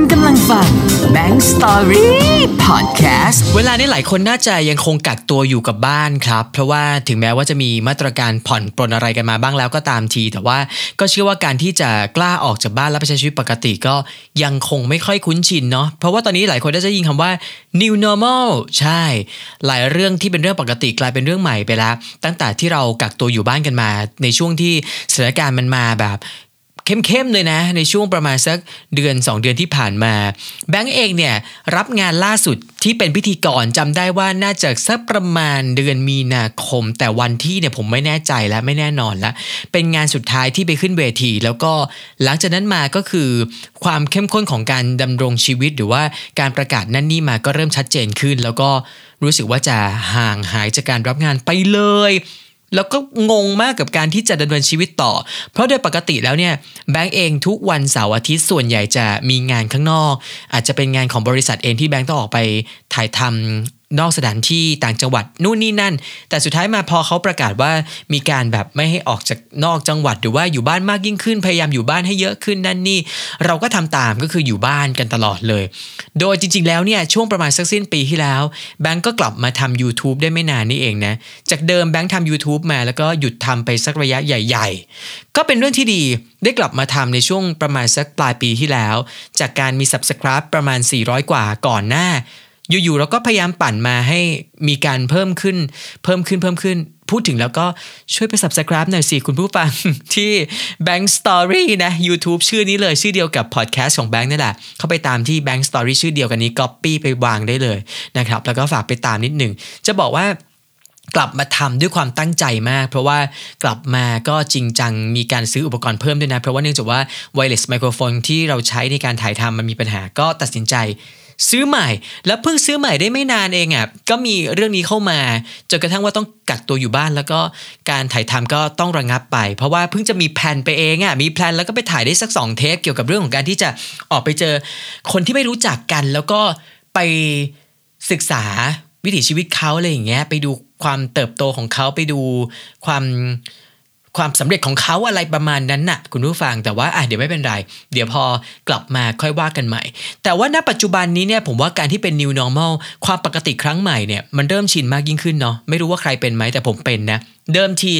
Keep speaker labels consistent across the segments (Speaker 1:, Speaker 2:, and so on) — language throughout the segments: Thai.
Speaker 1: คุณกำลังฟัง Bank Story Podcast
Speaker 2: เวลานี้หลายคนน่าจะยังคงกักตัวอยู่กับบ้านครับ เพราะว่าถึงแม้ว่าจะมีมาตรการผ่อนปลนอะไรกันมาบ้างแล้วก็ตามที แต่ว่าก็เชื่อว่าการที่จะกล้าออกจากบ้านและไปใช้ชีวิตปกติก็ยังคงไม่ค่อยคุ้นชินเนาะเพราะว่าตอนนี้หลายคนได้จะยินคำว่า new normal ใช่ หลายเรื่องที่เป็นเรื่องปกติกลายเป็นเรื่องใหม่ไปแล้ว ตั้งแต่ที่เรากักตัวอยู่บ้านกันมา ในช่วงที่สถานการณ์มันมาแบบ เข้มๆเลยนะ ในช่วงประมาณสักเดือน 2 เดือนที่ผ่านมา แบงก์เองเนี่ยรับงานล่าสุดที่เป็นพิธีกรจำได้ว่าน่าจะสักประมาณเดือนมีนาคม แต่วันที่เนี่ยผมไม่แน่ใจและไม่แน่นอนแล้วเป็นงานสุดท้ายที่ไปขึ้นเวที แล้วก็หลังจากนั้นมาก็คือความเข้มข้นของการดำรงชีวิต หรือว่าการประกาศนั่นนี่มาก็เริ่มชัดเจนขึ้น แล้วก็รู้สึกว่าจะห่างหายจากการรับงานไปเลย แล้วก็งงมากกับการที่จะดำเนินชีวิตต่อ เพราะโดยปกติแล้วเนี่ยแบงก์เองทุกวันเสาร์อาทิตย์ส่วนใหญ่จะมีงานข้างนอก อาจจะเป็นงานของบริษัทเองที่แบงก์ต้องออกไปถ่ายทำ นอกสถานที่ต่างจังหวัดนู่นนี่นั่น แต่สุดท้ายมาพอเขาประกาศว่ามีการแบบไม่ให้ออกจากนอกจังหวัดหรือว่าอยู่บ้านมากยิ่งขึ้น พยายามอยู่บ้านให้เยอะขึ้นนั่นนี่ เราก็ทำตามก็คืออยู่บ้านกันตลอดเลย โดยจริง ๆ แล้วเนี่ยช่วงประมาณสักสิ้นปีที่แล้ว แบงก์ก็กลับมาทำ YouTube ได้ไม่นานนี่เองนะ จากเดิมแบงก์ทำ YouTube มาแล้วก็หยุดทำไปสักระยะใหญ่ ๆ ก็เป็นเรื่องที่ดีได้กลับมาทำในช่วงประมาณสักปลายปีที่แล้ว จากการมี Subscribe ประมาณ 400 กว่าก่อนหน้า อยู่ๆเราก็พยายามปั่นมาให้มีการเพิ่มขึ้น เพิ่มขึ้นเพิ่มขึ้น พูดถึงแล้วก็ช่วยไป subscribe หน่อยสิคุณผู้ฟังที่ Bank Story นะ YouTube ชื่อนี้เลยชื่อเดียวกับ podcast ของ Bank นี่แหละ เข้าไปตามที่ Bank Story ชื่อเดียวกันนี้ copy ไปวางได้เลยนะครับ แล้วก็ฝากไปตามนิดหนึ่ง จะบอกว่ากลับมาทำด้วยความตั้งใจมาก เพราะว่ากลับมาก็จริงจังมีการซื้ออุปกรณ์เพิ่มด้วยนะ เพราะว่าเนื่องจากว่า wireless microphone ที่เราใช้ในการถ่ายทำมันมีปัญหาก็ตัดสินใจ ซื้อใหม่ แล้วเพิ่งซื้อใหม่ได้ไม่นานเองอะก็มีเรื่องนี้เข้ามาจนกระทั่งว่าต้องกักตัวอยู่บ้านแล้วก็การถ่ายทำก็ต้องระงับไป เพราะว่าเพิ่งจะมีแผนไปเองอะมีแผนแล้วก็ไปถ่ายได้สักสองเทปเกี่ยวกับเรื่องของการที่จะออกไปเจอคนที่ไม่รู้จักกัน แล้วก็ไปศึกษาวิถีชีวิตเขาอะไรอย่างเงี้ยไปดูความเติบโตของเขาไปดูความ ความสำเร็จของเขาอะไรประมาณนั้นน่ะ คุณผู้ฟังแต่ว่าอะเดี๋ยวไม่เป็นไร เดี๋ยวพอกลับมาค่อยว่ากันใหม่ แต่ว่าณปัจจุบันนี้เนี่ยผมว่าการที่เป็น new normal ความปกติครั้งใหม่เนี่ยมันเริ่มชินมากยิ่งขึ้นเนาะไม่รู้ว่าใครเป็นไหมแต่ผมเป็นนะ เดิมที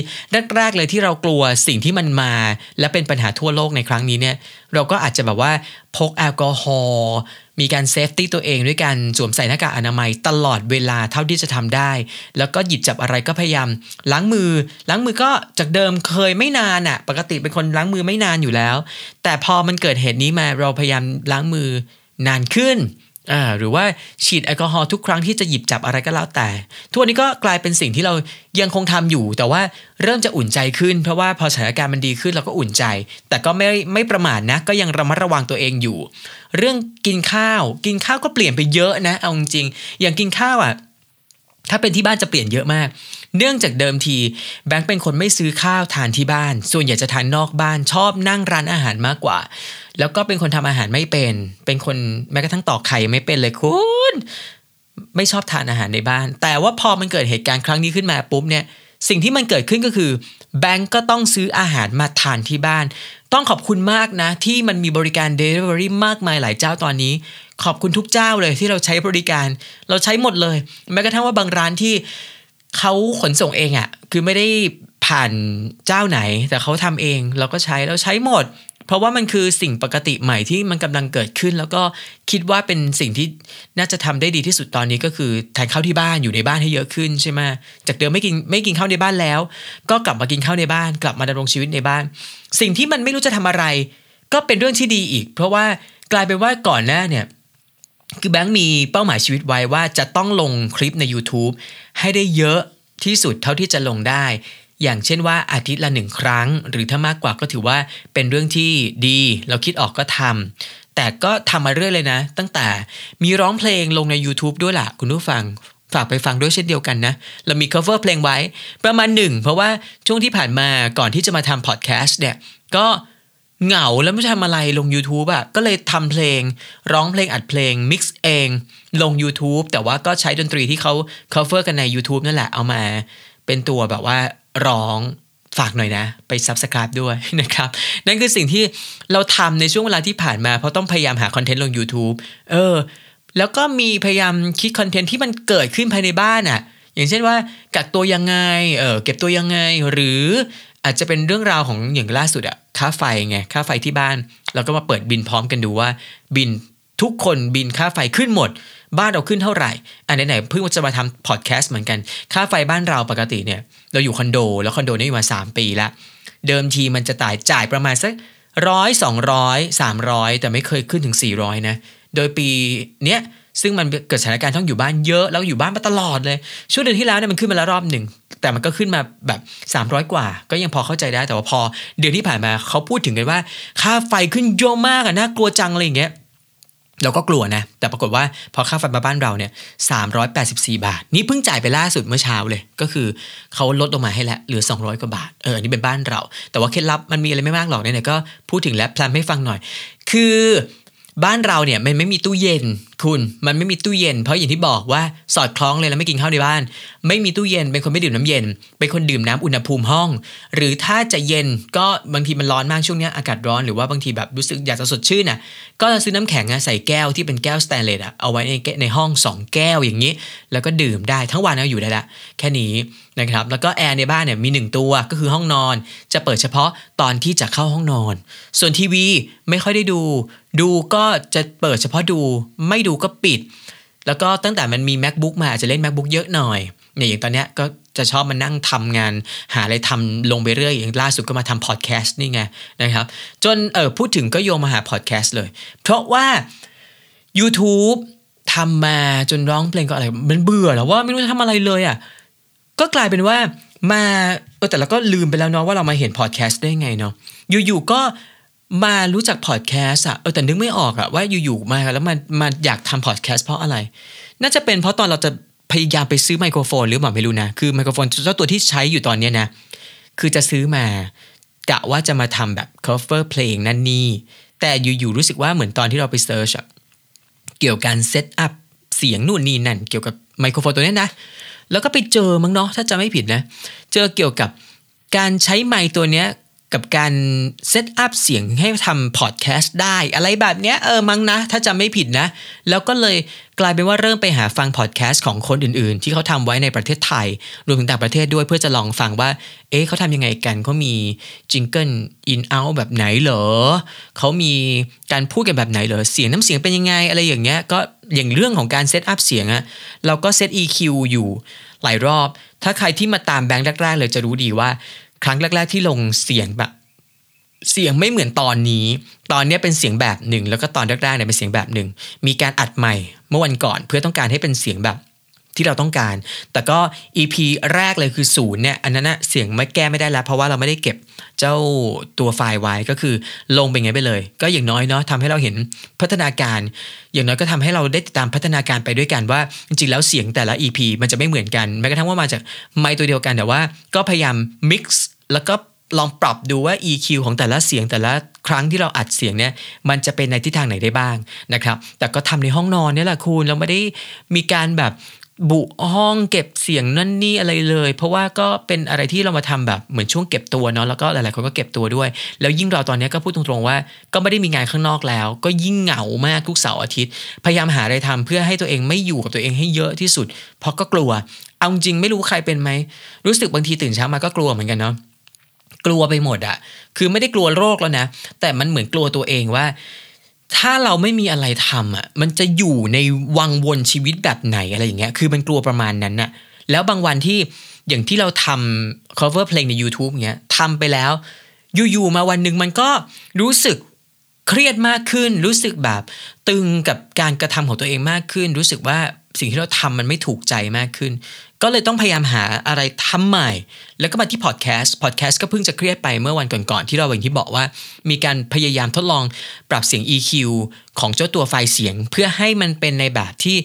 Speaker 2: แรกๆเลยที่เรากลัวสิ่งที่มันมา และเป็นปัญหาทั่วโลกในครั้งนี้เนี่ยเราก็อาจจะแบบว่าพกแอลกอฮอล์มีการ safety ตัวเองด้วยการสวมใส่หน้ากากอนามัยตลอดเวลาเท่าที่จะทำได้ แล้วก็หยิบจับอะไรก็พยายาม ล้างมือ ล้างมือก็จากเดิมเคยไม่นานอะ่ะ ปกติเป็นคนล้างมือไม่นานอยู่แล้ว แต่พอมันเกิดเหตุนี้มาเราพยายามล้างมือนานขึ้น อ่าหรือว่าฉีดแอลกอฮอล์ทุกครั้งที่จะหยิบจับอะไรก็แล้วแต่ ทุกวันนี้ก็กลายเป็นสิ่งที่เรายังคงทำอยู่ แต่ว่าเริ่มจะอุ่นใจขึ้น เพราะว่าพอสถานการณ์มันดีขึ้นเราก็อุ่นใจ แต่ก็ไม่ไม่ประมาทนะ ก็ยังระมัดระวังตัวเองอยู่ เรื่องกินข้าว กินข้าวก็เปลี่ยนไปเยอะนะเอาจริงอย่างกินข้าวอะถ้าเป็นที่บ้านจะเปลี่ยนเยอะมาก เนื่องจากเดิมทีแบงค์เป็นคนไม่ซื้อข้าวทานที่บ้าน ส่วนใหญ่จะทานนอกบ้านชอบนั่งร้านอาหารมากกว่า แล้วก็เป็นคนทำอาหารไม่เป็น เป็นคนแม้กระทั่งตอกไข่ไม่เป็นเลยคุณไม่ชอบทานอาหารในบ้าน แต่ว่าพอมันเกิดเหตุการณ์ครั้งนี้ขึ้นมาปุ๊บเนี่ยสิ่งที่มันเกิดขึ้นก็คือ แบงก์ก็ต้องซื้ออาหารมาทานที่บ้าน ต้องขอบคุณมากนะ ที่มันมีบริการ Delivery มากมายหลายเจ้าตอนนี้ ขอบคุณทุกเจ้าเลยที่เราใช้บริการ เราใช้หมดเลย แม้กระทั่งว่าบางร้านที่ เขาขนส่งเองอะ่ะ คือไม่ได้ผ่านเจ้าไหน แต่เขาทำเองเราก็ใช้เราใช้หมด เพราะว่ามันคือสิ่งปกติใหม่ที่มันกำลังเกิดขึ้น แล้วก็คิดว่าเป็นสิ่งที่น่าจะทำได้ดีที่สุดตอนนี้ก็คือทานข้าวที่บ้านอยู่ในบ้านให้เยอะขึ้นใช่ไหมจากเดิมไม่กินไม่กินข้าวในบ้านแล้ว ก็กลับมากินข้าวในบ้าน กลับมาดำรงชีวิตในบ้าน สิ่งที่มันไม่รู้จะทำอะไร ก็เป็นเรื่องที่ดีอีก เพราะว่ากลายเป็นว่าก่อนหน้าเนี่ย คือแบงค์มีเป้าหมายชีวิตไว้ว่าจะต้องลงคลิปใน YouTube ให้ได้เยอะที่สุดเท่าที่จะลงได้ อย่างเช่นว่าอาทิตย์ละหนึ่งครั้ง หรือถ้ามากกว่าก็ถือว่าเป็นเรื่องที่ดี เราคิดออกก็ทำแต่ก็ทำมาเรื่อยเลยนะ ตั้งแต่มีร้องเพลงลงใน YouTube ด้วยล่ะ คุณผู้ฟังฝากไปฟังด้วยเช่นเดียวกันนะ เรามี cover เพลงไว้ประมาณหนึ่งเพราะว่าช่วงที่ผ่านมาก่อนที่จะมาทำพอดแคสต์เนี่ยก็ เหงาแล้วไม่ทำอะไรลง YouTube อะ่ะก็เลยทำเพลง ร้องเพลงอัดเพลงมิกซ์เองลง YouTube แต่ว่าก็ใช้ดนตรีที่เขา cover กันใน YouTube นั่นแหละเอามา เป็นตัวแบบว่าร้องฝากหน่อยนะ ไป Subscribe ด้วยนะครับ นั่นคือสิ่งที่เราทำในช่วงเวลาที่ผ่านมา เพราะต้องพยายามหาคอนเทนต์ลง YouTube เออ แล้วก็มีพยายามคิดคอนเทนต์ที่มันเกิดขึ้นภายในบ้านอะ่ะ อย่างเช่นว่ากักตัวยังไงเออเก็บตัวยังไง หรืออาจจะเป็นเรื่องราวของอย่างล่าสุดอะค่าไฟไงค่าไฟที่บ้าน เราก็มาเปิดบินพร้อมกันดูว่า บินทุกคนบินค่าไฟขึ้นหมด บ้านเราขึ้นเท่าไหร่อันไหนๆเพิ่งจะมาทำพอดแคสต์เหมือนกัน ค่าไฟบ้านเราปกติเนี่ย เราอยู่คอนโด แล้วคอนโดนี่มา 3 ปีล้วเดิมทีมันจะจ่ายจ่ายประมาณสักร้อยสองร้อยสามร้อยแต่ไม่เคยขึ้นถึง 400นะโดยปีเนี้ย ซึ่งมันเกิดสถานการณ์ต้องอยู่บ้านเยอะแล้วอยู่บ้านมาตลอดเลย ช่วงเดือนที่แล้วเนี่ยมันขึ้นมาแล้วรอบหนึ่งแต่มันก็ขึ้นมาแบบ 300 กว่า ก็ยังพอเข้าใจได้แต่ว่าพอ เดือนที่ผ่านมาเขาพูดถึงกันว่า ค่าไฟขึ้นเยอะมากอะน่ากลัวจังอะไรอย่างเงี้ยเราก็กลัวนะ แต่ปรากฏว่าพอค่าไฟมาบ้านเราเนี่ย384 บาท นี่เพิ่งจ่ายไปล่าสุดเมื่อเช้าเลย ก็คือเขาลดลงมาให้แล้วเหลือ 200 กว่าบาท เออ อันนี้เป็นบ้านเรา แต่ว่าเคล็ดลับมันมีอะไรไม่มากหรอกเนี่ยก็พูดถึงและแพลนให้ฟังหน่อย คือ บ้านเราเนี่ยมันไม่มีตู้เย็นคุณมันไม่มีตู้เย็น เพราะอย่างที่บอกว่าสอดคล้องเลยแล้วไม่กินข้าวในบ้าน ไม่มีตู้เย็น เป็นคนไม่ดื่มน้ำเย็น เป็นคนดื่มน้ำอุณหภูมิห้อง หรือถ้าจะเย็นก็บางทีมันร้อนมากช่วงนี้อากาศร้อนหรือว่าบางทีแบบรู้สึกอยากจะสดชื่นน่ะก็จะซื้อน้ำแข็งใส่แก้วที่เป็นแก้วสแตนเลสอะเอาไว้ในในห้อง 2 แก้วอย่างนี้ แล้วก็ดื่มได้ทั้งวันก็อยู่ได้ละแค่นี้นะครับแล้วก็แอร์ในบ้านเนี่ยมี 1 ตัวก็คือห้องนอน จะเปิดเฉพาะตอนที่จะเข้าห้องนอน ส่วนทีวีไม่ค่อยได้ดู ดูก็จะเปิดเฉพาะดู ไม่ดูก็ปิด แล้วก็ตั้งแต่มันมี macbook มาอาจจะเล่น macbook เยอะหน่อย เนี่ยอย่างตอนเนี้ยก็จะชอบมานั่งทำงาน หาอะไรทำลงไปเรื่อยอย่างล่าสุดก็มาทำพอดแคสต์นี่ไงนะครับ จนเออพูดถึงก็โยงมาหาพอดแคสต์เลย เพราะว่า YouTube ทำมาจนร้องเพลงก็อะไร มันเบื่อแล้วว่าไม่รู้จะทำอะไรเลยอะก็กลายเป็นว่ามาเออแต่เราก็ลืมไปแล้วเนาะว่าเรามาเห็นพอดแคสต์ได้ไงเนาะอยู่ๆก็มารู้จักพอดแคสต์อะเออแต่นึกไม่ออกอะว่าอยู่ๆมาแล้วมามาอยากทำพอดแคสต์เพราะอะไร น่าจะเป็นเพราะตอนเราจะ พยายามไปซื้อไมโครโฟนหรือเปล่าไม่รู้นะ คือไมโครโฟนเจ้าตัวที่ใช้อยู่ตอนนี้นะ คือจะซื้อมากะว่าจะมาทำแบบ cover เพลงนั่นนี่ แต่อยู่ๆรู้สึกว่าเหมือนตอนที่เราไป search เกี่ยวกับการ setup เสียงนู่นนี่นั่น เกี่ยวกับไมโครโฟนตัวนี้นะ แล้วก็ไปเจอมั้งเนาะถ้าจะไม่ผิดนะ เจอเกี่ยวกับการใช้ไมค์ตัวเนี้ย กับการ setup เสียงให้ทำพอดแคสต์ได้ อะไรแบบเนี้ยเออมั้งนะ ถ้าจำไม่ผิดนะ แล้วก็เลยกลายเป็นว่าเริ่มไปหาฟังพอดแคสต์ของคนอื่นๆ ที่เขาทำไว้ในประเทศไทย รวมถึงต่างประเทศด้วยเพื่อจะลองฟังว่า เอ๊ะเขาทำยังไงกันเขามี jingle in out แบบไหนเหรอเขามีการพูดกันแบบไหนเหรอเสียงน้ำเสียงเป็นยังไงอะไรอย่างเงี้ยก็อย่างเรื่องของการ setup เสียงอะเราก็ set EQ อยู่หลายรอบ ถ้าใครที่มาตามแบงค์แรกๆเลยจะรู้ดีว่า ครั้งแรก ๆ ที่ลงเสียงแบบเสียงไม่เหมือนตอนนี้ ตอนนี้เป็นเสียงแบบหนึ่ง แล้วก็ตอนแรกๆเนี่ยเป็นเสียงแบบหนึ่ง มีการอัดใหม่เมื่อวันก่อนเพื่อต้องการให้เป็นเสียงแบบ ที่เราต้องการ แต่ก็ EP แรกเลยคือศูนย์เนี่ยอันนั้นนะเสียงไม่แก้ไม่ได้แล้ว เพราะว่าเราไม่ได้เก็บเจ้าตัวไฟล์ไว้ก็คือลงไปไงไปเลย ก็อย่างน้อยเนาะทำให้เราเห็นพัฒนาการ อย่างน้อยก็ทำให้เราได้ติดตามพัฒนาการไปด้วยกันว่า จริงๆแล้วเสียงแต่ละ EP มันจะไม่เหมือนกันแม้กระทั่งว่ามาจากไมค์ตัวเดียวกันแต่ว่า ก็พยายาม mix แล้วก็ลองปรับดูว่า EQ ของแต่ละเสียงแต่ละครั้งที่เราอัดเสียงเนี่ยมันจะเป็นในทิศทางไหนได้บ้างนะครับ แต่ก็ทำในห้องนอนเนี่ยแหละคุณเราไม่ได้มีการแบบ บุห้องเก็บเสียงนั่นนี่อะไรเลย เพราะว่าก็เป็นอะไรที่เรามาทำแบบเหมือนช่วงเก็บตัวเนาะแล้วก็หลายๆคนก็เก็บตัวด้วย แล้วยิ่งเราตอนนี้ก็พูดตรงๆว่า ก็ไม่ได้มีงานข้างนอกแล้ว ก็ยิ่งเหงามากทุกเสาร์อาทิตย์ พยายามหาอะไรทำเพื่อให้ตัวเองไม่อยู่กับตัวเองให้เยอะที่สุด เพราะก็กลัว เอาจริงไม่รู้ใครเป็นไหมรู้สึกบางทีตื่นเช้ามาก็กลัวเหมือนกันเนาะกลัวไปหมดอะคือไม่ได้กลัวโรคแล้วนะ แต่มันเหมือนกลัวตัวเองว่า ถ้าเราไม่มีอะไรทำอะมันจะอยู่ในวังวนชีวิตแบบไหนอะไรอย่างเงี้ยคือมันกลัวประมาณนั้นน่ะแล้วบางวันที่อย่างที่เราทำ cover เพลงใน YouTube เงี้ยทำไปแล้ว อยู่ๆมาวันหนึ่งมันก็รู้สึกเครียดมากขึ้น รู้สึกแบบตึงกับการกระทำของตัวเองมากขึ้น รู้สึกว่าสิ่งที่เราทำมันไม่ถูกใจมากขึ้น ก็เลยต้องพยายามหาอะไรทำใหม่ แล้วก็มาที่พอดแคสต์พอดแคสต์ก็เพิ่งจะเครียดไปเมื่อวันก่อนๆที่เราอย่างที่บอกว่า มีการพยายามทดลองปรับเสียง EQ ของเจ้าตัวไฟล์เสียง เพื่อให้มันเป็นในแบบที่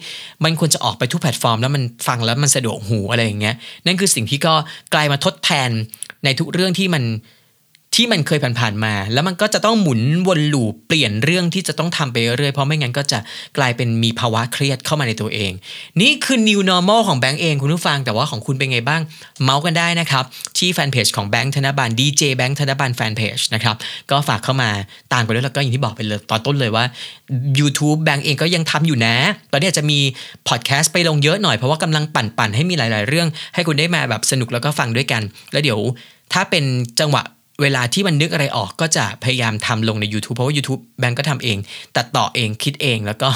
Speaker 2: มันควรจะออกไปทุกแพลตฟอร์ม แล้วมันฟังแล้วมันสะดวกหูอะไรอย่างเงี้ยนั่นคือสิ่งที่ก็กลายมาทดแทนในทุกเรื่องที่มัน ที่มันเคยผ่านๆมา แล้วมันก็จะต้องหมุนวนลูปเปลี่ยนเรื่องที่จะต้องทำไปเรื่อยเพราะไม่งั้นก็จะกลายเป็นมีภาวะเครียดเข้ามาในตัวเอง นี่คือ new normal ของแบงก์เองคุณผู้ฟังแต่ว่าของคุณเป็นไงบ้าง เมาส์กันได้นะครับ ที่แฟนเพจของแบงค์ธนบัล DJ แบงค์ธนบัลแฟนเพจนะครับก็ฝากเข้ามาตามกันด้วยแล้วก็อย่างที่บอกไปเลยตอนต้นเลยว่า YouTube แบงก์เองก็ยังทำอยู่นะ ตอนนี้อาจจะมีพอดแคสต์ไปลงเยอะหน่อยเพราะว่ากำลังปั่นๆให้มีหลาย ๆ เรื่อง ให้คุณได้มาแบบสนุกแล้วก็ฟังด้วยกัน แล้วเดี๋ยวถ้าเป็นจังหวะ เวลาที่มันนึกอะไรออกก็จะพยายามทำลงใน YouTube เพราะว่า YouTube แบงก์ก็ทำเอง ตัดต่อเองคิดเอง แล้วก็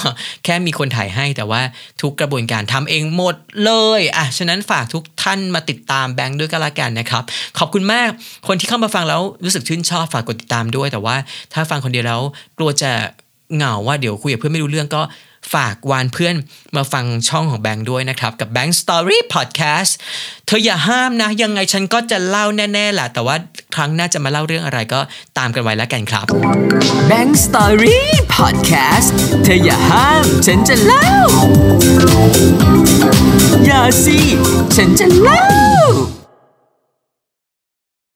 Speaker 2: แค่มีคนถ่ายให้แต่ว่าทุกกระบวนการทำเองหมดเลยอะฉะนั้นฝากทุกท่านมาติดตามแบงก์ด้วยก็แล้วกันนะครับ ขอบคุณมากคนที่เข้ามาฟังแล้วรู้สึกชื่นชอบฝากกดติดตามด้วย แต่ว่าถ้าฟังคนเดียวแล้วกลัวจะเหงาว่าเดี๋ยวคุยกับเพื่อนไม่รู้เรื่องก็ ฝากวานเพื่อนมาฟังช่องของแบงค์ด้วยนะครับ กับ Bank Story Podcast เธออย่าห้ามนะ ยังไงฉันก็จะเล่าแน่ๆแหละแต่ว่าครั้งหน้าจะมาเล่าเรื่องอะไรก็ตามกันไว้แล้วกันครับ
Speaker 1: Bang Story Podcast เธออย่าห้าม ฉันจะเล่า อย่าสิ ฉันจะเล่า